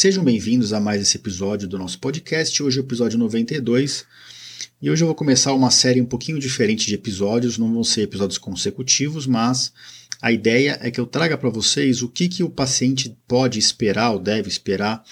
Sejam bem-vindos a mais esse episódio do nosso podcast. Hoje é o episódio 92 e hoje eu vou começar uma série um pouquinho diferente de episódios. Não vão ser episódios consecutivos, mas a ideia é que eu traga para vocês o que, que o paciente pode esperar ou deve esperar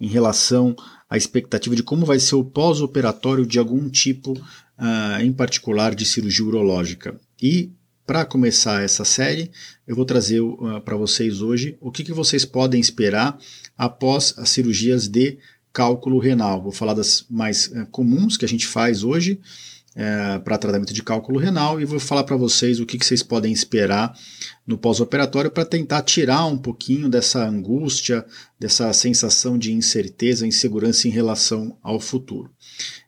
em relação à expectativa de como vai ser o pós-operatório de algum tipo, uh, em particular de cirurgia urológica. E para começar essa série, eu vou trazer uh, para vocês hoje o que, que vocês podem esperar após as cirurgias de cálculo renal. Vou falar das mais uh, comuns que a gente faz hoje uh, para tratamento de cálculo renal e vou falar para vocês o que, que vocês podem esperar no pós-operatório para tentar tirar um pouquinho dessa angústia, dessa sensação de incerteza, insegurança em relação ao futuro.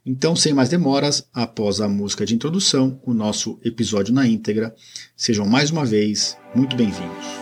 Então, sem mais demoras, após a música de introdução, o nosso episódio na íntegra. Sejam mais uma vez muito bem-vindos.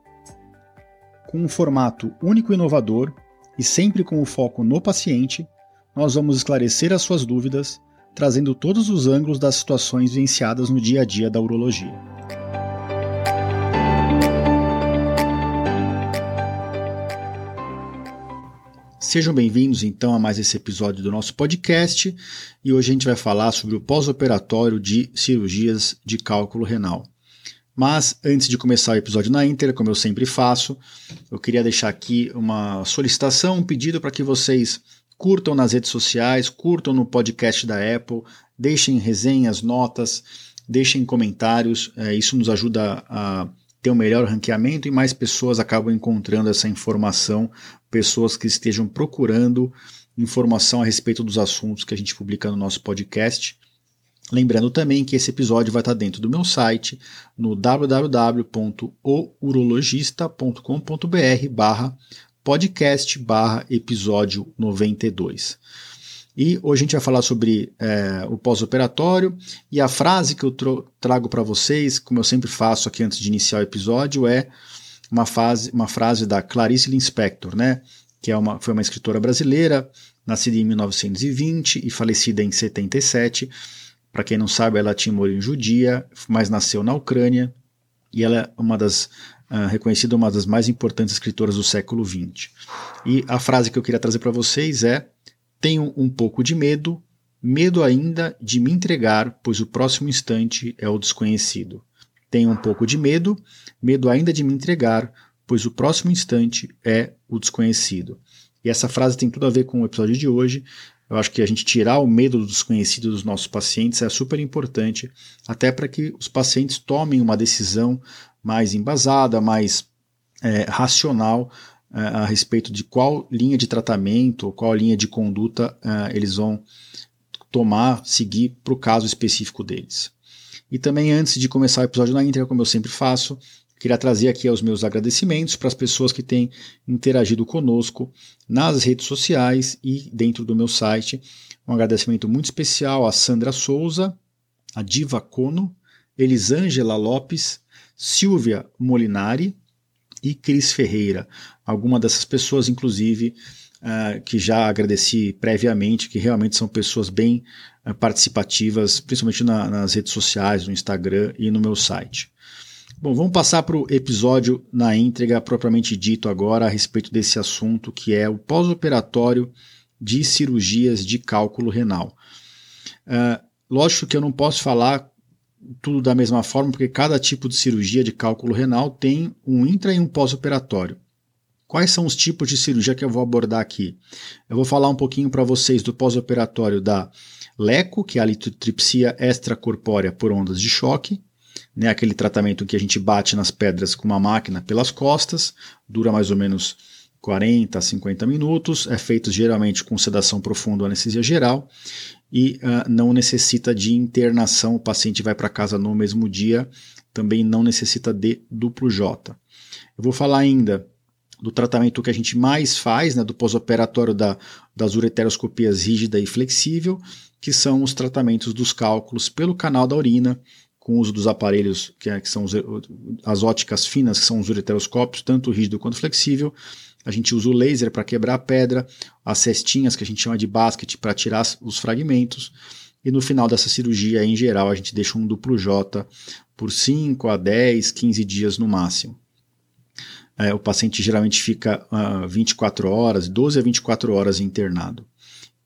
Com um formato único e inovador e sempre com o foco no paciente, nós vamos esclarecer as suas dúvidas, trazendo todos os ângulos das situações vivenciadas no dia a dia da urologia. Sejam bem-vindos então a mais esse episódio do nosso podcast e hoje a gente vai falar sobre o pós-operatório de cirurgias de cálculo renal. Mas antes de começar o episódio na íntegra, como eu sempre faço, eu queria deixar aqui uma solicitação, um pedido para que vocês curtam nas redes sociais, curtam no podcast da Apple, deixem resenhas, notas, deixem comentários. É, isso nos ajuda a ter um melhor ranqueamento e mais pessoas acabam encontrando essa informação, pessoas que estejam procurando informação a respeito dos assuntos que a gente publica no nosso podcast. Lembrando também que esse episódio vai estar dentro do meu site no www.ourologista.com.br barra podcast barra episódio 92. E hoje a gente vai falar sobre é, o pós-operatório e a frase que eu trago para vocês, como eu sempre faço aqui antes de iniciar o episódio, é uma, fase, uma frase da Clarice Lispector, né? que é uma, foi uma escritora brasileira, nascida em 1920 e falecida em 77. Para quem não sabe, ela tinha origem judia, mas nasceu na Ucrânia e ela é uma das uh, reconhecida uma das mais importantes escritoras do século XX. E a frase que eu queria trazer para vocês é: Tenho um pouco de medo, medo ainda de me entregar, pois o próximo instante é o desconhecido. Tenho um pouco de medo, medo ainda de me entregar, pois o próximo instante é o desconhecido. E essa frase tem tudo a ver com o episódio de hoje. Eu acho que a gente tirar o medo do desconhecido dos nossos pacientes é super importante, até para que os pacientes tomem uma decisão mais embasada, mais é, racional é, a respeito de qual linha de tratamento qual linha de conduta é, eles vão tomar, seguir para o caso específico deles. E também antes de começar o episódio na íntegra, como eu sempre faço, queria trazer aqui os meus agradecimentos para as pessoas que têm interagido conosco nas redes sociais e dentro do meu site. Um agradecimento muito especial a Sandra Souza, a Diva Cono, Elisângela Lopes, Silvia Molinari e Cris Ferreira. Alguma dessas pessoas, inclusive, uh, que já agradeci previamente, que realmente são pessoas bem uh, participativas, principalmente na, nas redes sociais, no Instagram e no meu site. Bom, vamos passar para o episódio na íntegra propriamente dito agora a respeito desse assunto que é o pós-operatório de cirurgias de cálculo renal. Uh, lógico que eu não posso falar tudo da mesma forma, porque cada tipo de cirurgia de cálculo renal tem um intra e um pós-operatório. Quais são os tipos de cirurgia que eu vou abordar aqui? Eu vou falar um pouquinho para vocês do pós-operatório da LECO, que é a litotripsia extracorpórea por ondas de choque, né, aquele tratamento que a gente bate nas pedras com uma máquina pelas costas, dura mais ou menos 40 a 50 minutos, é feito geralmente com sedação profunda ou anestesia geral e uh, não necessita de internação, o paciente vai para casa no mesmo dia, também não necessita de duplo J. Eu vou falar ainda do tratamento que a gente mais faz, né, do pós-operatório da, das ureteroscopias rígida e flexível, que são os tratamentos dos cálculos pelo canal da urina, com o uso dos aparelhos que, é, que são os, as óticas finas, que são os ureteroscópios, tanto rígido quanto flexível. A gente usa o laser para quebrar a pedra, as cestinhas que a gente chama de basket para tirar os fragmentos. E no final dessa cirurgia, em geral, a gente deixa um duplo J por 5 a 10, 15 dias no máximo. É, o paciente geralmente fica uh, ah, 24 horas, 12 a 24 horas internado.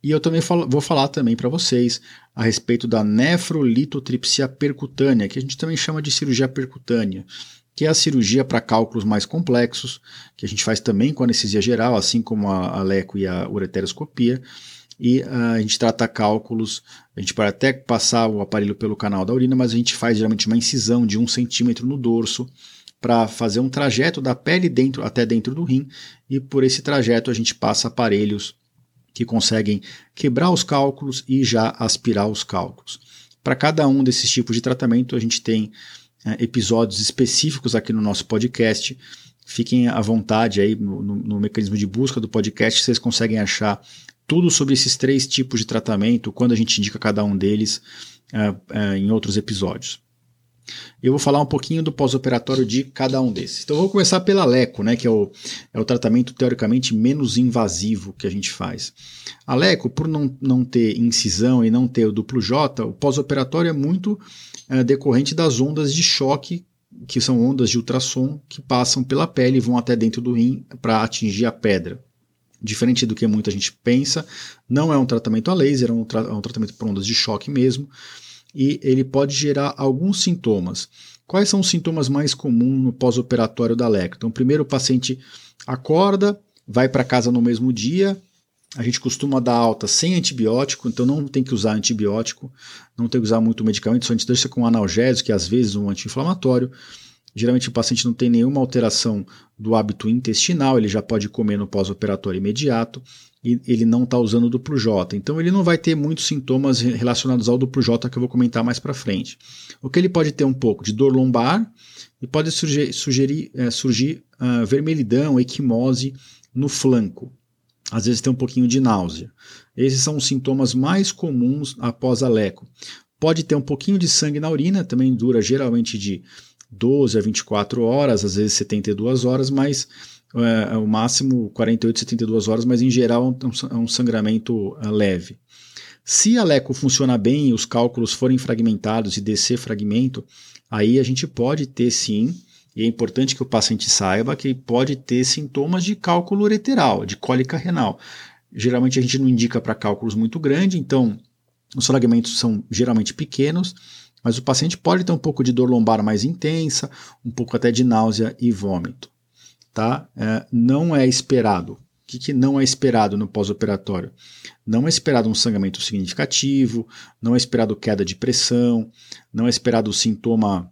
E eu também falo, vou falar também para vocês a respeito da nefrolitotripsia percutânea, que a gente também chama de cirurgia percutânea, que é a cirurgia para cálculos mais complexos, que a gente faz também com anestesia geral, assim como a, a leco e a ureteroscopia. E uh, a gente trata cálculos, a gente pode até passar o aparelho pelo canal da urina, mas a gente faz geralmente uma incisão de um centímetro no dorso para fazer um trajeto da pele dentro até dentro do rim, e por esse trajeto a gente passa aparelhos que conseguem quebrar os cálculos e já aspirar os cálculos. Para cada um desses tipos de tratamento, a gente tem é, episódios específicos aqui no nosso podcast. Fiquem à vontade aí no, no, no mecanismo de busca do podcast, vocês conseguem achar tudo sobre esses três tipos de tratamento, quando a gente indica cada um deles uh, uh, em outros episódios. Eu vou falar um pouquinho do pós-operatório de cada um desses. Então, eu vou começar pela LECO, né, que é o, é o tratamento teoricamente menos invasivo que a gente faz. A LECO, por não, não ter incisão e não ter o duplo J, o pós-operatório é muito é, decorrente das ondas de choque, que são ondas de ultrassom que passam pela pele e vão até dentro do rim para atingir a pedra. Diferente do que muita gente pensa, não é um tratamento a laser, é um, tra é um tratamento por ondas de choque mesmo e ele pode gerar alguns sintomas. Quais são os sintomas mais comuns no pós-operatório da LEC? Então, primeiro o paciente acorda, vai para casa no mesmo dia, a gente costuma dar alta sem antibiótico, então não tem que usar antibiótico, não tem que usar muito medicamento, só a gente deixa com analgésico, que às vezes um anti-inflamatório. Geralmente o paciente não tem nenhuma alteração do hábito intestinal, ele já pode comer no pós-operatório imediato e ele não está usando o duplo J. Então ele não vai ter muitos sintomas relacionados ao duplo J que eu vou comentar mais para frente. O que ele pode ter um pouco de dor lombar e pode surgir, sugerir, é, surgir uh, vermelhidão, equimose no flanco. Às vezes tem um pouquinho de náusea. Esses são os sintomas mais comuns após a leco. Pode ter um pouquinho de sangue na urina, também dura geralmente de 12 a 24 horas, às vezes 72 horas, mas é, é, o máximo 48, 72 horas, mas em geral é um, é sangramento é, leve. Se a leco funciona bem e os cálculos forem fragmentados e descer fragmento, aí a gente pode ter sim, e é importante que o paciente saiba que pode ter sintomas de cálculo ureteral, de cólica renal. Geralmente a gente não indica para cálculos muito grandes, então os fragmentos são geralmente pequenos, mas o paciente pode ter um pouco de dor lombar mais intensa, um pouco até de náusea e vômito tá? É, não é esperado. O que, que não é esperado no pós-operatório? Não é esperado um sangramento significativo, não é esperado queda de pressão, não é esperado sintoma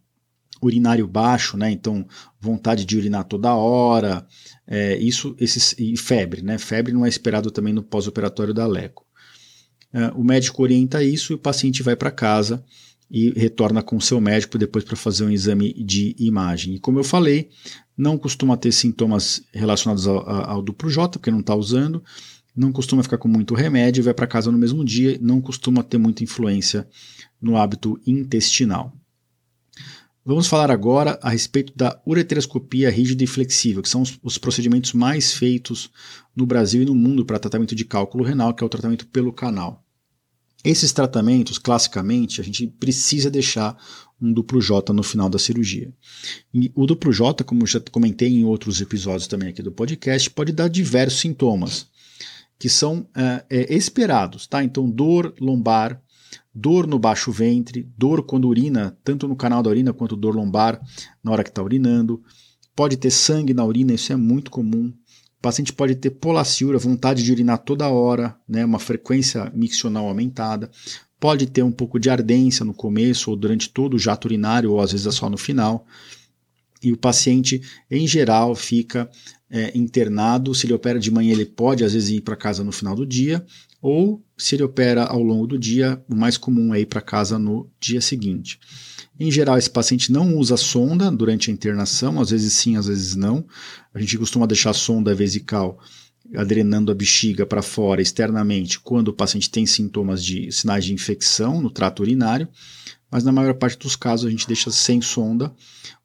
urinário baixo, né? Então, vontade de urinar toda hora, é, isso, esses, e febre, né? Febre não é esperado também no pós-operatório da LECO. É, o médico orienta isso e o paciente vai para casa e retorna com seu médico depois para fazer um exame de imagem. E como eu falei, não costuma ter sintomas relacionados ao, ao duplo J, porque não está usando, não costuma ficar com muito remédio, vai para casa no mesmo dia, não costuma ter muita influência no hábito intestinal. Vamos falar agora a respeito da ureteroscopia rígida e flexível, que são os, os procedimentos mais feitos no Brasil e no mundo para tratamento de cálculo renal, que é o tratamento pelo canal. Esses tratamentos, classicamente, a gente precisa deixar um duplo J no final da cirurgia. E o duplo J, como já comentei em outros episódios também aqui do podcast, pode dar diversos sintomas que são é, é, esperados, tá? Então, dor lombar, dor no baixo ventre, dor quando urina, tanto no canal da urina quanto dor lombar na hora que está urinando. Pode ter sangue na urina, isso é muito comum paciente pode ter polaciúria, vontade de urinar toda hora, né, uma frequência miccional aumentada, pode ter um pouco de ardência no começo ou durante todo o jato urinário, ou às vezes é só no final. e o paciente, em geral, fica é, internado. Se ele opera de manhã, ele pode às vezes ir para casa no final do dia, ou se ele opera ao longo do dia, o mais comum é ir para casa no dia seguinte. Em geral, esse paciente não usa sonda durante a internação, às vezes sim, às vezes não. A gente costuma deixar a sonda vesical drenando a bexiga para fora externamente quando o paciente tem sintomas de sinais de infecção no trato urinário, mas na maior parte dos casos a gente deixa sem sonda.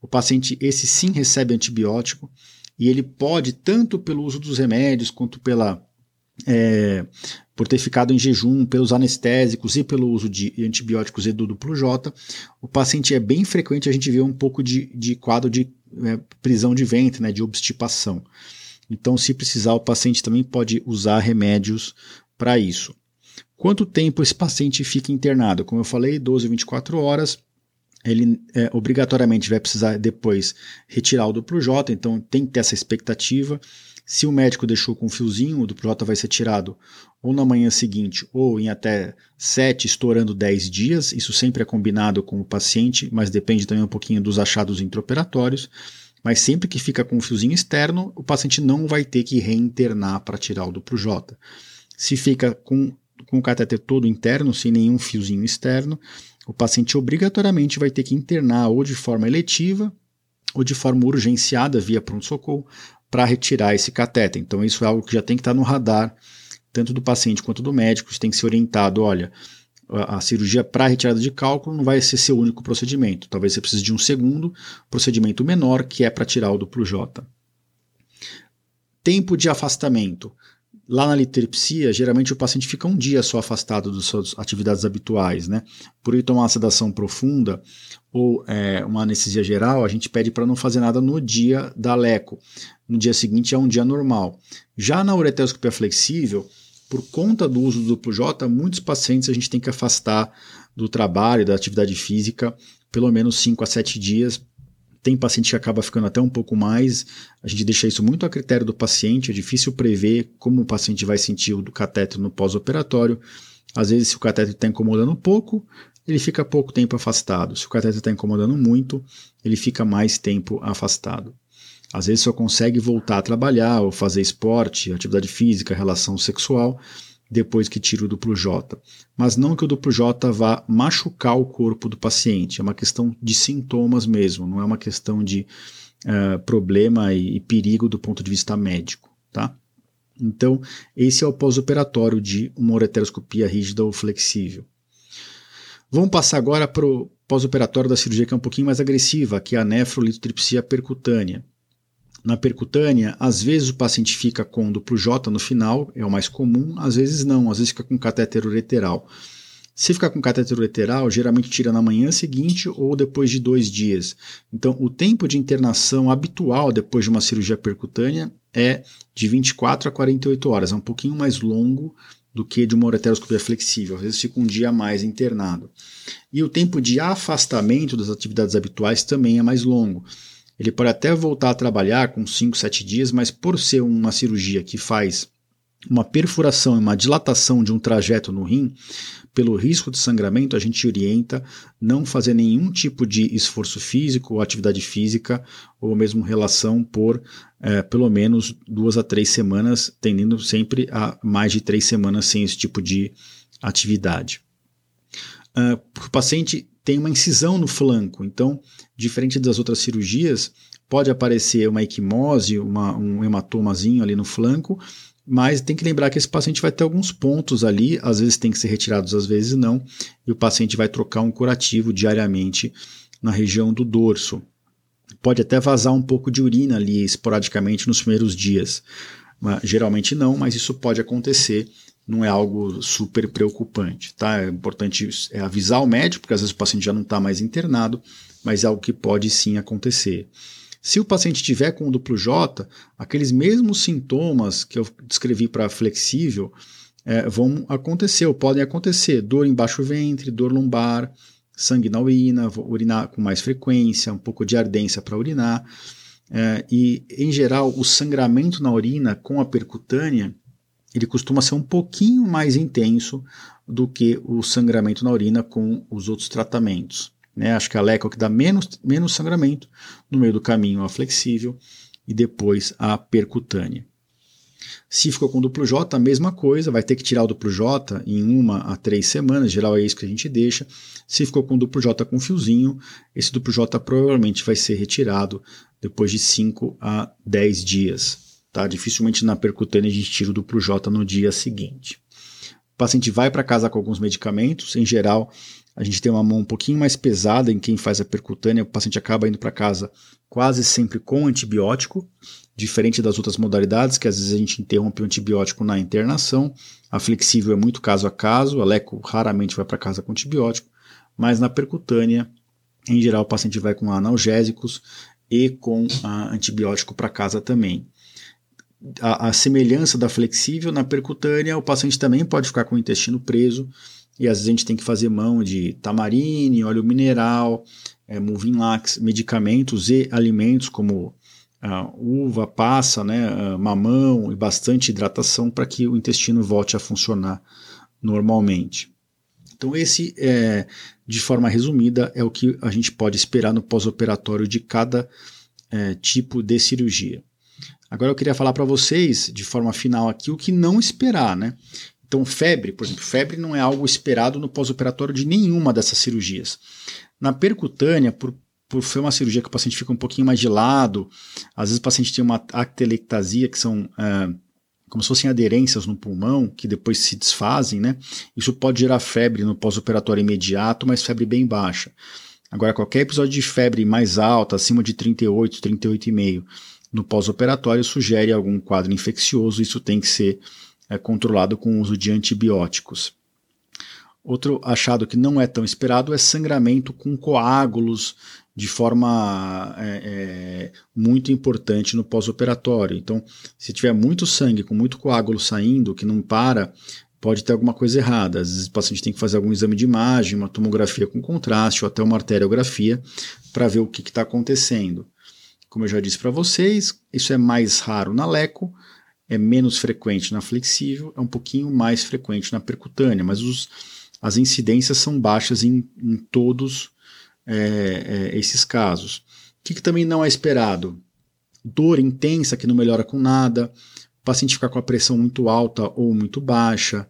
O paciente, esse sim, recebe antibiótico e ele pode, tanto pelo uso dos remédios quanto pela é, por ter ficado em jejum, pelos anestésicos e pelo uso de antibióticos e do duplo J, o paciente é bem frequente a gente vê um pouco de, de quadro de é, prisão de ventre, né, de obstipação. Então, se precisar, o paciente também pode usar remédios para isso. Quanto tempo esse paciente fica internado? Como eu falei, 12 a 24 horas. Ele é, obrigatoriamente vai precisar depois retirar o duplo J, então tem que ter essa expectativa. Se o médico deixou com um fiozinho, o duplo J vai ser tirado ou na manhã seguinte ou em até 7, estourando 10 dias. Isso sempre é combinado com o paciente, mas depende também um pouquinho dos achados intraoperatórios. Mas sempre que fica com um fiozinho externo, o paciente não vai ter que reinternar para tirar o duplo J. Se fica com, com o catéter todo interno, sem nenhum fiozinho externo, o paciente obrigatoriamente vai ter que internar ou de forma eletiva ou de forma urgenciada via pronto-socorro para retirar esse catéter. Então isso é algo que já tem que estar no radar tanto do paciente quanto do médico, tem que ser orientado, olha, a, cirurgia para retirada de cálculo não vai ser seu único procedimento. Talvez você precise de um segundo procedimento menor, que é para tirar o duplo J. Tempo de afastamento. Lá na litripsia, geralmente o paciente fica um dia só afastado das suas atividades habituais, né? Por ele tomar uma sedação profunda ou é, uma anestesia geral, a gente pede para não fazer nada no dia da leco. No dia seguinte é um dia normal. Já na ureteroscopia flexível, por conta do uso do duplo J, muitos pacientes a gente tem que afastar do trabalho, da atividade física, pelo menos 5 a 7 dias. Tem paciente que acaba ficando até um pouco mais, a gente deixa isso muito a critério do paciente, é difícil prever como o paciente vai sentir o catéter no pós-operatório. Às vezes, se o catéter está incomodando pouco, ele fica pouco tempo afastado. Se o catéter está incomodando muito, ele fica mais tempo afastado. Às vezes só consegue voltar a trabalhar ou fazer esporte, atividade física, relação sexual, depois que tira o duplo J. Mas não que o duplo J vá machucar o corpo do paciente, é uma questão de sintomas mesmo, não é uma questão de uh, problema e, e, perigo do ponto de vista médico. Tá? Então, esse é o pós-operatório de uma ureteroscopia rígida ou flexível. Vamos passar agora para o pós-operatório da cirurgia que é um pouquinho mais agressiva, que é a nefrolitotripsia percutânea. Na percutânea, às vezes o paciente fica com duplo J no final, é o mais comum, às vezes não, às vezes fica com catéter ureteral. Se ficar com catéter ureteral, geralmente tira na manhã seguinte ou depois de dois dias. Então, o tempo de internação habitual depois de uma cirurgia percutânea é de 24 a 48 horas, é um pouquinho mais longo do que de uma ureteroscopia flexível, às vezes fica um dia a mais internado. E o tempo de afastamento das atividades habituais também é mais longo. Ele pode até voltar a trabalhar com 5, 7 dias, mas por ser uma cirurgia que faz uma perfuração e uma dilatação de um trajeto no rim, pelo risco de sangramento, a gente orienta não fazer nenhum tipo de esforço físico ou atividade física, ou mesmo relação por é, pelo menos duas a três semanas, tendendo sempre a mais de três semanas sem esse tipo de atividade. Uh, o paciente tem uma incisão no flanco. Então, diferente das outras cirurgias, pode aparecer uma equimose, uma, um hematomazinho ali no flanco, mas tem que lembrar que esse paciente vai ter alguns pontos ali, às vezes tem que ser retirados, às vezes não, e o paciente vai trocar um curativo diariamente na região do dorso. Pode até vazar um pouco de urina ali esporadicamente nos primeiros dias. Geralmente não, mas isso pode acontecer não é algo super preocupante, tá? É importante é avisar o médico, porque às vezes o paciente já não está mais internado, mas é algo que pode sim acontecer. Se o paciente tiver com o duplo J, aqueles mesmos sintomas que eu descrevi para flexível é, vão acontecer, ou podem acontecer: dor embaixo do ventre, dor lombar, sangue na urina, urinar com mais frequência, um pouco de ardência para urinar. É, e, em geral, o sangramento na urina com a percutânea ele costuma ser um pouquinho mais intenso do que o sangramento na urina com os outros tratamentos. né? Acho que a leco é o que dá menos, menos sangramento, no meio do caminho a flexível e depois a percutânea. Se ficou com duplo J, a mesma coisa, vai ter que tirar o duplo J em uma a três semanas, em geral é isso que a gente deixa. Se ficou com duplo J com fiozinho, esse duplo J provavelmente vai ser retirado depois de 5 a 10 dias. Tá? Dificilmente na percutânea a gente tira o duplo J no dia seguinte. O paciente vai para casa com alguns medicamentos, em geral a gente tem uma mão um pouquinho mais pesada em quem faz a percutânea, o paciente acaba indo para casa quase sempre com antibiótico, diferente das outras modalidades, que às vezes a gente interrompe o antibiótico na internação. A flexível é muito caso a caso, a leco raramente vai para casa com antibiótico, mas na percutânea, em geral, o paciente vai com analgésicos e com antibiótico para casa também. A, a, semelhança da flexível na percutânea, o paciente também pode ficar com o intestino preso, e às vezes a gente tem que fazer mão de tamarine, óleo mineral, é, moving lax, medicamentos e alimentos como uh, uva, passa, né, uh, mamão e bastante hidratação para que o intestino volte a funcionar normalmente. Então, esse, é, de forma resumida, é o que a gente pode esperar no pós-operatório de cada é, tipo de cirurgia. Agora eu queria falar para vocês, de forma final aqui, o que não esperar, né? Então, febre, por exemplo, febre não é algo esperado no pós-operatório de nenhuma dessas cirurgias. Na percutânea, por por ser uma cirurgia que o paciente fica um pouquinho mais de lado, às vezes o paciente tem uma actelectasia, que são é, como se fossem aderências no pulmão, que depois se desfazem, né? Isso pode gerar febre no pós-operatório imediato, mas febre bem baixa. Agora, qualquer episódio de febre mais alta, acima de 38, 38,5 no pós-operatório, sugere algum quadro infeccioso, isso tem que ser é, controlado com o uso de antibióticos. Outro achado que não é tão esperado é sangramento com coágulos de forma é, é, muito importante no pós-operatório. Então, se tiver muito sangue, com muito coágulo saindo, que não para, pode ter alguma coisa errada. Às vezes o paciente tem que fazer algum exame de imagem, uma tomografia com contraste ou até uma arteriografia para ver o que está acontecendo. Como eu já disse para vocês, isso é mais raro na leco, é menos frequente na flexível, é um pouquinho mais frequente na percutânea, mas os, as incidências são baixas em, em todos é, é, esses casos. O que, que também não é esperado? Dor intensa que não melhora com nada, o paciente ficar com a pressão muito alta ou muito baixa,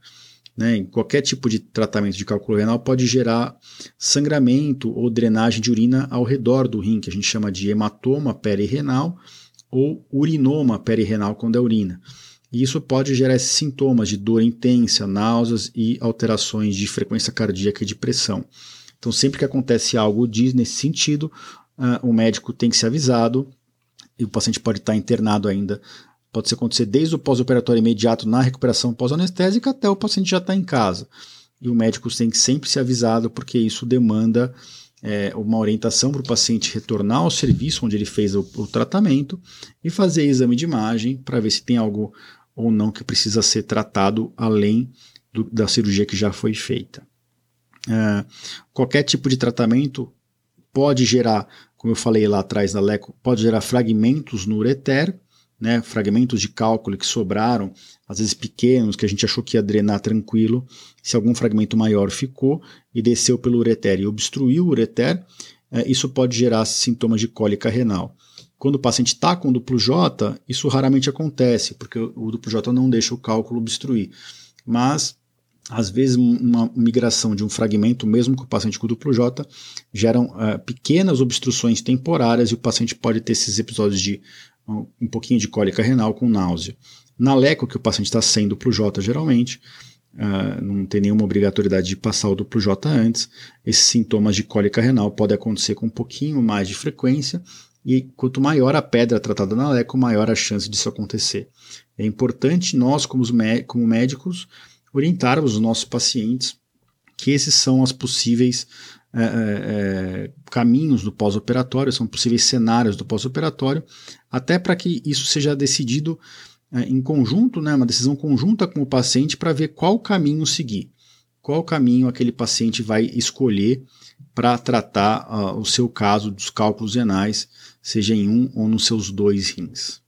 né, em qualquer tipo de tratamento de cálculo renal pode gerar sangramento ou drenagem de urina ao redor do rim, que a gente chama de hematoma perirenal ou urinoma perirenal quando é urina. E isso pode gerar esses sintomas de dor intensa, náuseas e alterações de frequência cardíaca e de pressão. Então, sempre que acontece algo diz nesse sentido, uh, o médico tem que ser avisado e o paciente pode estar internado ainda. Pode acontecer desde o pós-operatório imediato na recuperação pós-anestésica até o paciente já estar em casa. E o médico tem que sempre ser avisado porque isso demanda é, uma orientação para o paciente retornar ao serviço onde ele fez o, o tratamento e fazer exame de imagem para ver se tem algo ou não que precisa ser tratado além do, da cirurgia que já foi feita. É, qualquer tipo de tratamento pode gerar, como eu falei lá atrás da Leco, pode gerar fragmentos no ureter, né, fragmentos de cálculo que sobraram, às vezes pequenos, que a gente achou que ia drenar tranquilo. Se algum fragmento maior ficou e desceu pelo ureter e obstruiu o ureter, é, isso pode gerar sintomas de cólica renal. Quando o paciente está com duplo J, isso raramente acontece, porque o duplo J não deixa o cálculo obstruir. Mas às vezes uma migração de um fragmento, mesmo com o paciente com duplo J, geram uh, pequenas obstruções temporárias e o paciente pode ter esses episódios de um, pouquinho de cólica renal com náusea. Na leco, que o paciente está sem duplo J geralmente, uh, não tem nenhuma obrigatoriedade de passar o duplo J antes, esses sintomas de cólica renal podem acontecer com um pouquinho mais de frequência e quanto maior a pedra tratada na leco, maior a chance disso acontecer. É importante nós, como, como médicos, orientarmos os nossos pacientes que esses são os possíveis é, é, caminhos do pós-operatório, são possíveis cenários do pós-operatório, até para que isso seja decidido é, em conjunto, né, uma decisão conjunta com o paciente para ver qual caminho seguir, qual caminho aquele paciente vai escolher para tratar uh, o seu caso dos cálculos renais, seja em um ou nos seus dois rins.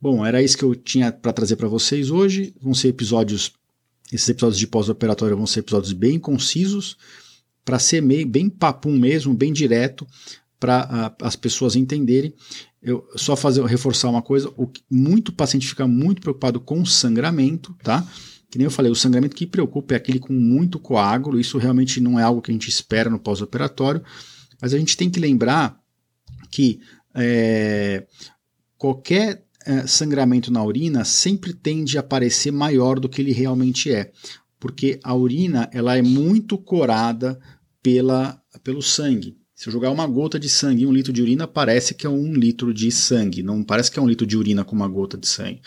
Bom, era isso que eu tinha para trazer para vocês hoje. Vão ser episódios esses episódios de pós-operatório vão ser episódios bem concisos, para ser meio, bem papum mesmo, bem direto, para as pessoas entenderem. Eu só fazer reforçar uma coisa, o, muito paciente fica muito preocupado com sangramento, tá? Que nem eu falei, o sangramento que preocupa é aquele com muito coágulo, isso realmente não é algo que a gente espera no pós-operatório, mas a gente tem que lembrar que é, qualquer é, sangramento na urina sempre tende a parecer maior do que ele realmente é, porque a urina ela é muito corada pela, pelo sangue. Se eu jogar uma gota de sangue em um litro de urina, parece que é um litro de sangue, não parece que é um litro de urina com uma gota de sangue.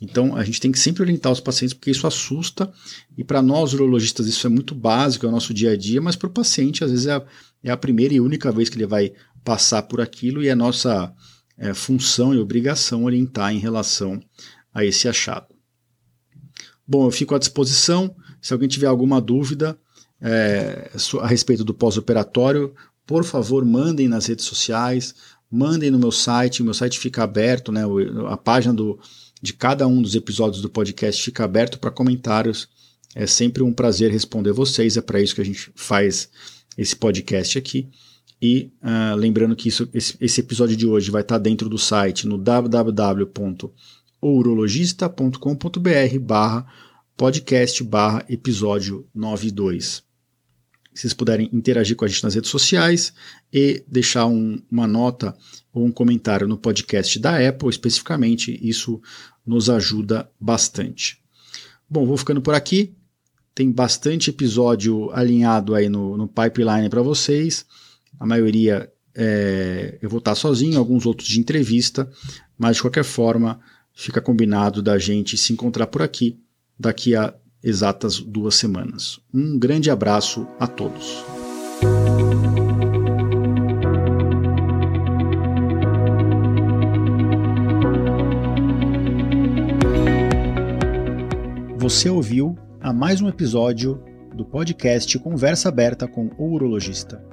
Então a gente tem que sempre orientar os pacientes porque isso assusta e para nós urologistas isso é muito básico, é o nosso dia a dia, mas para o paciente às vezes é a, é a, primeira e única vez que ele vai passar por aquilo e é nossa é, função e obrigação orientar em relação a esse achado. Bom, eu fico à disposição. Se alguém tiver alguma dúvida é, a respeito do pós-operatório, por favor, mandem nas redes sociais, mandem no meu site. Meu site fica aberto, né? A página do, de cada um dos episódios do podcast fica aberto para comentários. É sempre um prazer responder vocês. É para isso que a gente faz esse podcast aqui. E uh, lembrando que isso, esse, esse, episódio de hoje vai estar dentro do site no www.urologista.com.br barra podcast barra episódio 92. Se vocês puderem interagir com a gente nas redes sociais e deixar um, uma nota ou um comentário no podcast da Apple especificamente, isso nos ajuda bastante. Bom, vou ficando por aqui. Tem bastante episódio alinhado aí no, no pipeline para vocês. A maioria é, eu vou estar sozinho, alguns outros de entrevista, mas de qualquer forma fica combinado da gente se encontrar por aqui daqui a exatas duas semanas. Um grande abraço a todos. Você ouviu a mais um episódio do podcast Conversa Aberta com o Urologista.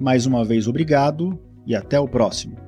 Mais uma vez, obrigado e até o próximo.